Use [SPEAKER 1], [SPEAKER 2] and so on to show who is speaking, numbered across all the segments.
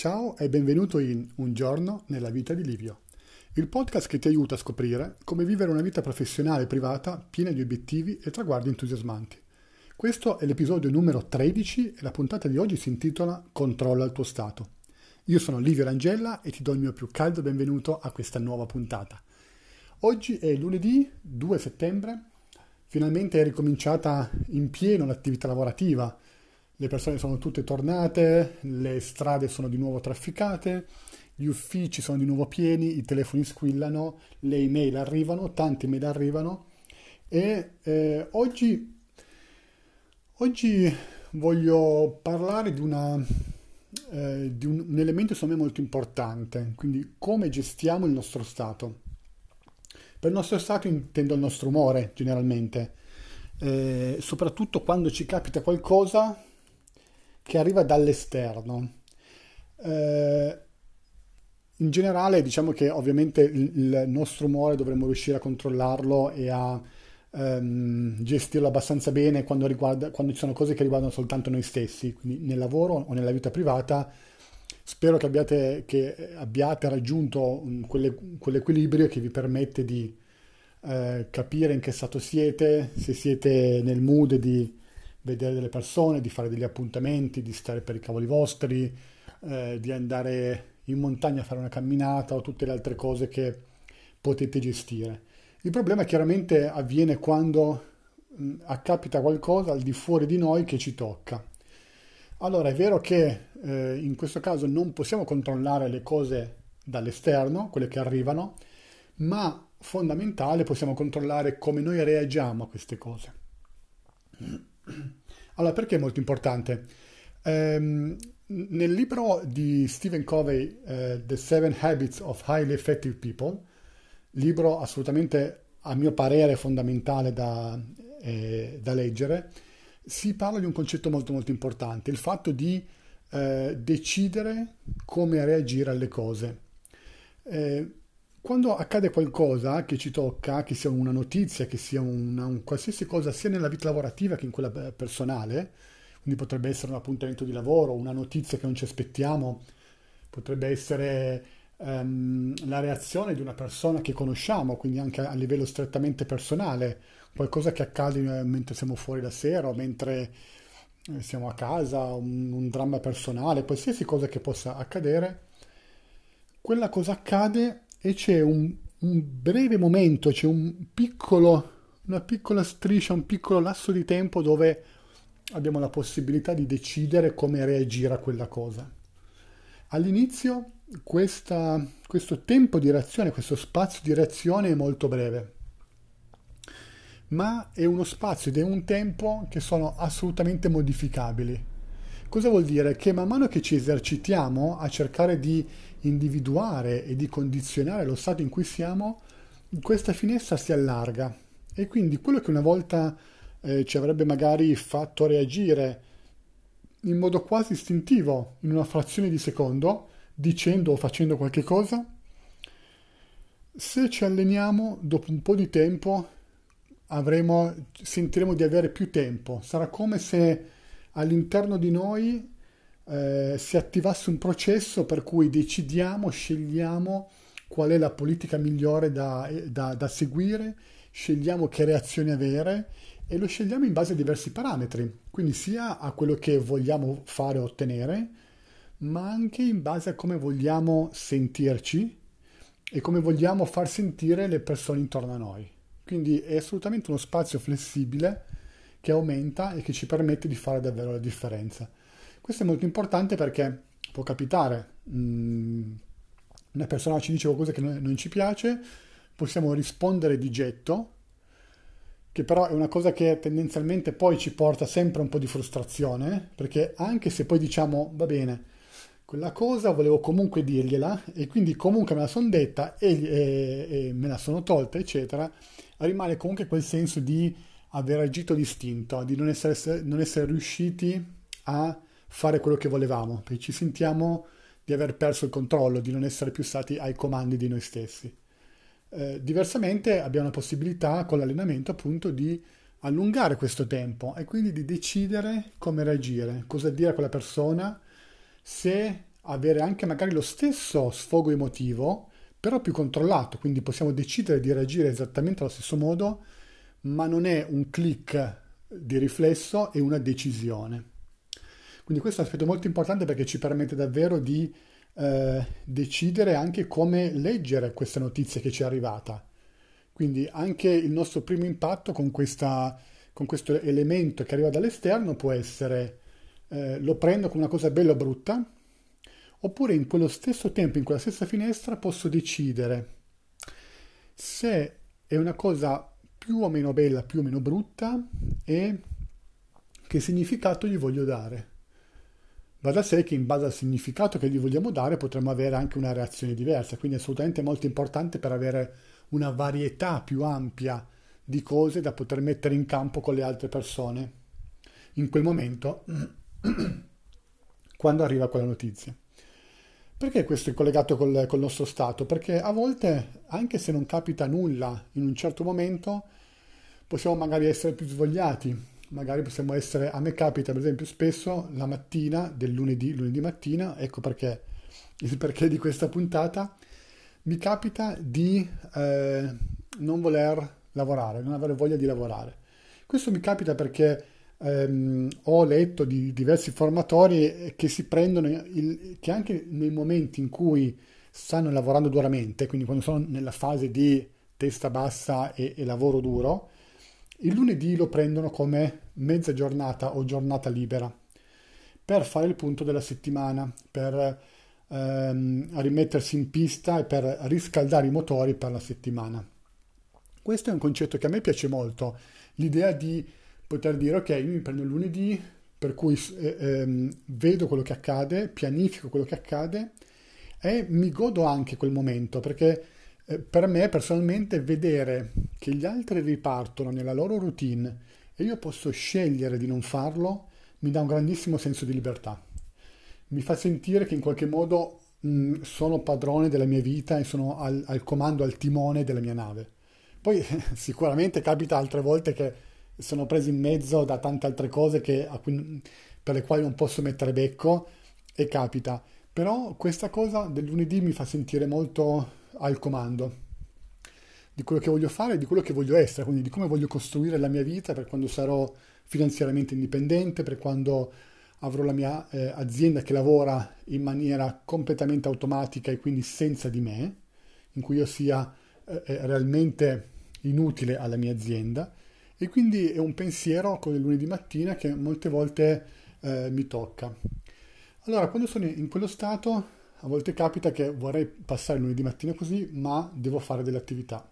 [SPEAKER 1] Ciao e benvenuto in Un giorno nella vita di Livio, il podcast che ti aiuta a scoprire come vivere una vita professionale e privata piena di obiettivi e traguardi entusiasmanti. Questo è l'episodio numero 13 e la puntata di oggi si intitola Controlla il tuo stato. Io sono Livio Rangella e ti do il mio più caldo benvenuto a questa nuova puntata. Oggi è lunedì 2 settembre, finalmente è ricominciata in pieno l'attività lavorativa le persone sono tutte tornate, le strade sono di nuovo trafficate, gli uffici sono di nuovo pieni, i telefoni squillano, le email arrivano, tante email arrivano e eh, oggi, oggi, voglio parlare di, una, eh, di un, un, elemento secondo me molto importante, quindi come gestiamo il nostro stato. Per il nostro stato intendo il nostro umore generalmente, eh, soprattutto quando ci capita qualcosa che arriva dall'esterno. Eh, in generale diciamo che ovviamente il, nostro umore dovremmo riuscire a controllarlo e a ehm, gestirlo abbastanza bene quando, riguarda, quando ci sono cose che riguardano soltanto noi stessi, quindi nel lavoro o nella vita privata. Spero che abbiate, che abbiate raggiunto un, quelle, quell'equilibrio che vi permette di eh, capire in che stato siete, se siete nel mood di vedere delle persone, di fare degli appuntamenti, di stare per i cavoli vostri, eh, di andare in montagna a fare una camminata o tutte le altre cose che potete gestire. Il problema chiaramente avviene quando mh, accapita qualcosa al di fuori di noi che ci tocca. Allora è vero che eh, in questo caso non possiamo controllare le cose dall'esterno, quelle che arrivano, ma fondamentale possiamo controllare come noi reagiamo a queste cose. Allora, perché è molto importante? Um, nel libro di Stephen Covey, uh, The Seven Habits of Highly Effective People, libro assolutamente, a mio parere, fondamentale da, eh, da leggere, si parla di un concetto molto molto importante, il fatto di eh, decidere come reagire alle cose. Eh, quando accade qualcosa che ci tocca, che sia una notizia, che sia una, un qualsiasi cosa, sia nella vita lavorativa che in quella personale, quindi potrebbe essere un appuntamento di lavoro, una notizia che non ci aspettiamo, potrebbe essere um, la reazione di una persona che conosciamo, quindi anche a livello strettamente personale, qualcosa che accade eh, mentre siamo fuori la sera o mentre eh, siamo a casa, un, un dramma personale, qualsiasi cosa che possa accadere, quella cosa accade e c'è un, un breve momento, c'è un piccolo, una piccola striscia, un piccolo lasso di tempo dove abbiamo la possibilità di decidere come reagire a quella cosa. All'inizio questa, questo tempo di reazione, questo spazio di reazione è molto breve, ma è uno spazio ed è un tempo che sono assolutamente modificabili. Cosa vuol dire? Che man mano che ci esercitiamo a cercare di individuare e di condizionare lo stato in cui siamo, questa finestra si allarga e quindi quello che una volta eh, ci avrebbe magari fatto reagire in modo quasi istintivo in una frazione di secondo, dicendo o facendo qualche cosa, se ci alleniamo dopo un po' di tempo avremo, sentiremo di avere più tempo. Sarà come se all'interno di noi eh, si attivasse un processo per cui decidiamo, scegliamo qual è la politica migliore da, da, da seguire, scegliamo che reazioni avere e lo scegliamo in base a diversi parametri, quindi sia a quello che vogliamo fare o ottenere, ma anche in base a come vogliamo sentirci e come vogliamo far sentire le persone intorno a noi. Quindi è assolutamente uno spazio flessibile che aumenta e che ci permette di fare davvero la differenza. Questo è molto importante perché può capitare, mh, mm, una persona ci dice qualcosa che non ci piace, possiamo rispondere di getto, che però è una cosa che tendenzialmente poi ci porta sempre un po' di frustrazione, perché anche se poi diciamo va bene, quella cosa volevo comunque dirgliela e quindi comunque me la sono detta e, e, e me la sono tolta, eccetera, rimane comunque quel senso di aver agito distinto, di non essere, non essere riusciti a fare quello che volevamo, perché ci sentiamo di aver perso il controllo, di non essere più stati ai comandi di noi stessi. Eh, diversamente abbiamo la possibilità con l'allenamento appunto di allungare questo tempo e quindi di decidere come reagire, cosa dire a quella persona, se avere anche magari lo stesso sfogo emotivo, però più controllato, quindi possiamo decidere di reagire esattamente allo stesso modo, ma non è un click di riflesso, è una decisione. Quindi questo è un aspetto molto importante perché ci permette davvero di eh, decidere anche come leggere questa notizia che ci è arrivata. Quindi anche il nostro primo impatto con, questa, con questo elemento che arriva dall'esterno può essere eh, lo prendo come una cosa bella o brutta, oppure in quello stesso tempo, in quella stessa finestra, posso decidere se è una cosa più o meno bella, più o meno brutta e che significato gli voglio dare. Va da sé che in base al significato che gli vogliamo dare potremmo avere anche una reazione diversa, quindi è assolutamente molto importante per avere una varietà più ampia di cose da poter mettere in campo con le altre persone in quel momento quando arriva quella notizia. Perché questo è collegato col, col, nostro stato? Perché a volte, anche se non capita nulla in un certo momento, possiamo magari essere più svogliati, magari possiamo essere, a me capita per esempio spesso la mattina del lunedì, lunedì mattina, ecco perché, il perché di questa puntata, mi capita di eh, non voler lavorare, non avere voglia di lavorare. Questo mi capita perché ehm, ho letto di diversi formatori che si prendono, il, che anche nei momenti in cui stanno lavorando duramente, quindi quando sono nella fase di testa bassa e, e lavoro duro, il lunedì lo prendono come mezza giornata o giornata libera per fare il punto della settimana, per ehm, rimettersi in pista e per riscaldare i motori per la settimana. Questo è un concetto che a me piace molto, l'idea di poter dire ok, io mi prendo il lunedì, per cui eh, ehm, vedo quello che accade, pianifico quello che accade e mi godo anche quel momento, perché per me personalmente vedere che gli altri ripartono nella loro routine e io posso scegliere di non farlo, mi dà un grandissimo senso di libertà. Mi fa sentire che in qualche modo mh, sono padrone della mia vita e sono al, al comando, al timone della mia nave. Poi sicuramente capita altre volte che sono preso in mezzo da tante altre cose che, cui, per le quali non posso mettere becco e capita. Però questa cosa del lunedì mi fa sentire molto al comando di quello che voglio fare, di quello che voglio essere, quindi di come voglio costruire la mia vita per quando sarò finanziariamente indipendente, per quando avrò la mia eh, azienda che lavora in maniera completamente automatica e quindi senza di me, in cui io sia eh, eh realmente inutile alla mia azienda e quindi è un pensiero con il lunedì mattina che molte volte eh, mi tocca. Allora, quando sono in quello stato, a volte capita che vorrei passare lunedì mattina così, ma devo fare delle attività.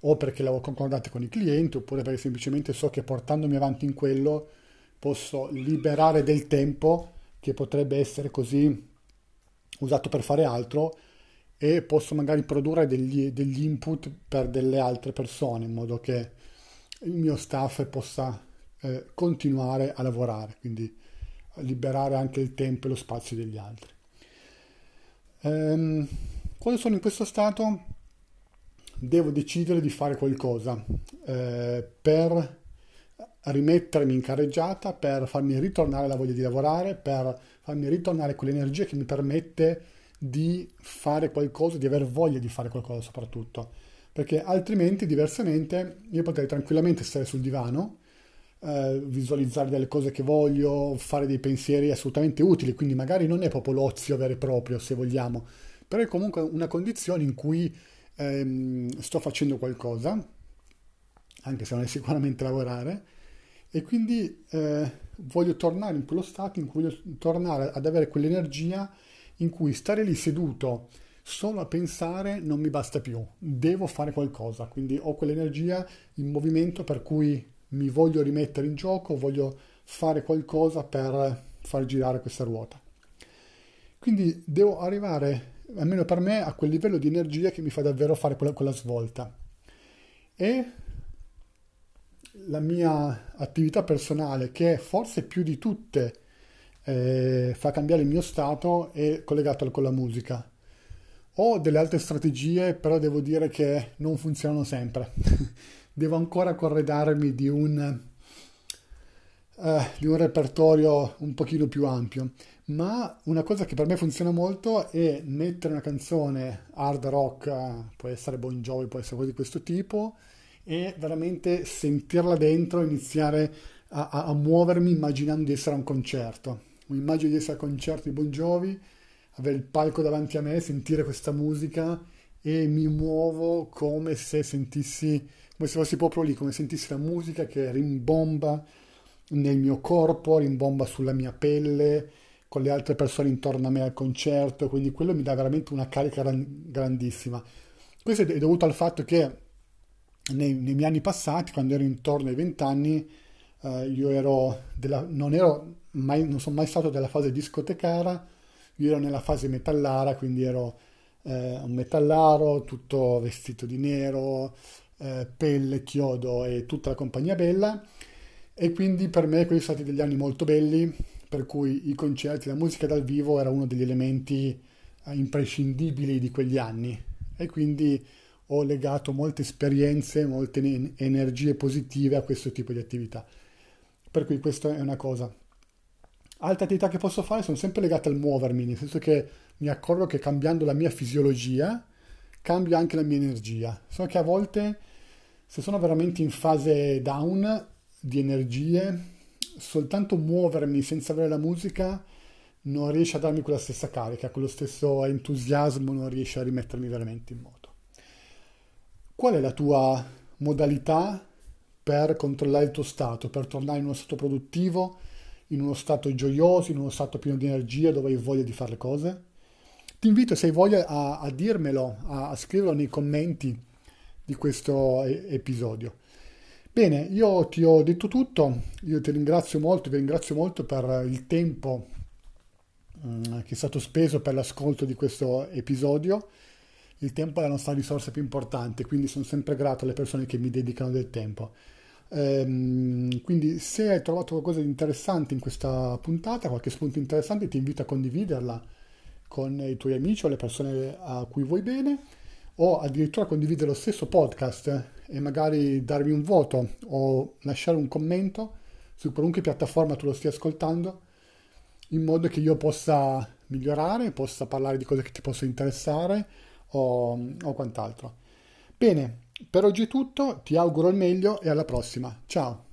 [SPEAKER 1] O perché le ho concordate con i clienti, oppure perché semplicemente so che portandomi avanti in quello posso liberare del tempo che potrebbe essere così usato per fare altro e posso magari produrre degli, degli input per delle altre persone in modo che il mio staff possa eh, continuare a lavorare, quindi liberare anche il tempo e lo spazio degli altri. Ehm, quando sono in questo stato devo decidere di fare qualcosa eh, per rimettermi in carreggiata, per farmi ritornare la voglia di lavorare, per farmi ritornare quell'energia che mi permette di fare qualcosa, di aver voglia di fare qualcosa soprattutto. Perché altrimenti, diversamente, io potrei tranquillamente stare sul divano, eh, visualizzare delle cose che voglio, fare dei pensieri assolutamente utili, quindi magari non è proprio l'ozio vero e proprio, se vogliamo, però è comunque una condizione in cui ehm, sto facendo qualcosa, anche se non è sicuramente lavorare, e quindi eh, voglio tornare in quello stato in cui voglio tornare ad avere quell'energia in cui stare lì seduto solo a pensare non mi basta più, devo fare qualcosa, quindi ho quell'energia in movimento per cui mi voglio rimettere in gioco, voglio fare qualcosa per far girare questa ruota. Quindi devo arrivare, almeno per me, a quel livello di energia che mi fa davvero fare quella, quella svolta. E la mia attività personale, che forse più di tutte eh, fa cambiare il mio stato, è collegata con la musica. Ho delle altre strategie, però devo dire che non funzionano sempre. devo ancora corredarmi di un, uh, di un repertorio un pochino più ampio. ma una cosa che per me funziona molto è mettere una canzone hard rock, può essere Bon Jovi, può essere cose di questo tipo, e veramente sentirla dentro, iniziare a, a, a muovermi immaginando di essere a un concerto. Immagino di essere al concerto di Bon Jovi, avere il palco davanti a me, sentire questa musica e mi muovo come se sentissi, come se fossi proprio lì, come se sentissi la musica che rimbomba nel mio corpo, rimbomba sulla mia pelle, con le altre persone intorno a me al concerto, quindi quello mi dà veramente una carica grandissima. Questo è dovuto al fatto che nei, nei miei anni passati, quando ero intorno ai 20 anni, eh, io ero della, non, ero mai, non sono mai stato della fase discotecara, io ero nella fase metallara, quindi ero eh, un metallaro, tutto vestito di nero, eh, pelle, chiodo e tutta la compagnia bella. E quindi per me questi sono stati degli anni molto belli, per cui i concerti, la musica dal vivo era uno degli elementi eh, imprescindibili di quegli anni. E quindi ho legato molte esperienze, molte energie positive a questo tipo di attività. Per cui questa è una cosa. Altre attività che posso fare sono sempre legate al muovermi, nel senso che mi accorgo che cambiando la mia fisiologia cambia anche la mia energia. So che a volte, se sono veramente in fase down di energie, soltanto muovermi senza avere la musica non riesce a darmi quella stessa carica, quello stesso entusiasmo non riesce a rimettermi veramente in moto. Qual è la tua modalità per controllare il tuo stato, per tornare in uno stato produttivo, in uno stato gioioso, in uno stato pieno di energia dove hai voglia di fare le cose? Ti invito, se hai voglia, a, a dirmelo, a, a, scriverlo nei commenti di questo episodio. Bene, io ti ho detto tutto, io ti ringrazio molto, vi ringrazio molto per il tempo um, che è stato speso per l'ascolto di questo episodio il tempo è la nostra risorsa più importante, quindi sono sempre grato alle persone che mi dedicano del tempo. Ehm, quindi se hai trovato qualcosa di interessante in questa puntata, qualche spunto interessante, ti invito a condividerla con i tuoi amici o le persone a cui vuoi bene o addirittura condividere lo stesso podcast e magari darmi un voto o lasciare un commento su qualunque piattaforma tu lo stia ascoltando in modo che io possa migliorare, possa parlare di cose che ti possono interessare o, o quant'altro. Bene, per oggi è tutto, ti auguro il meglio e alla prossima. Ciao!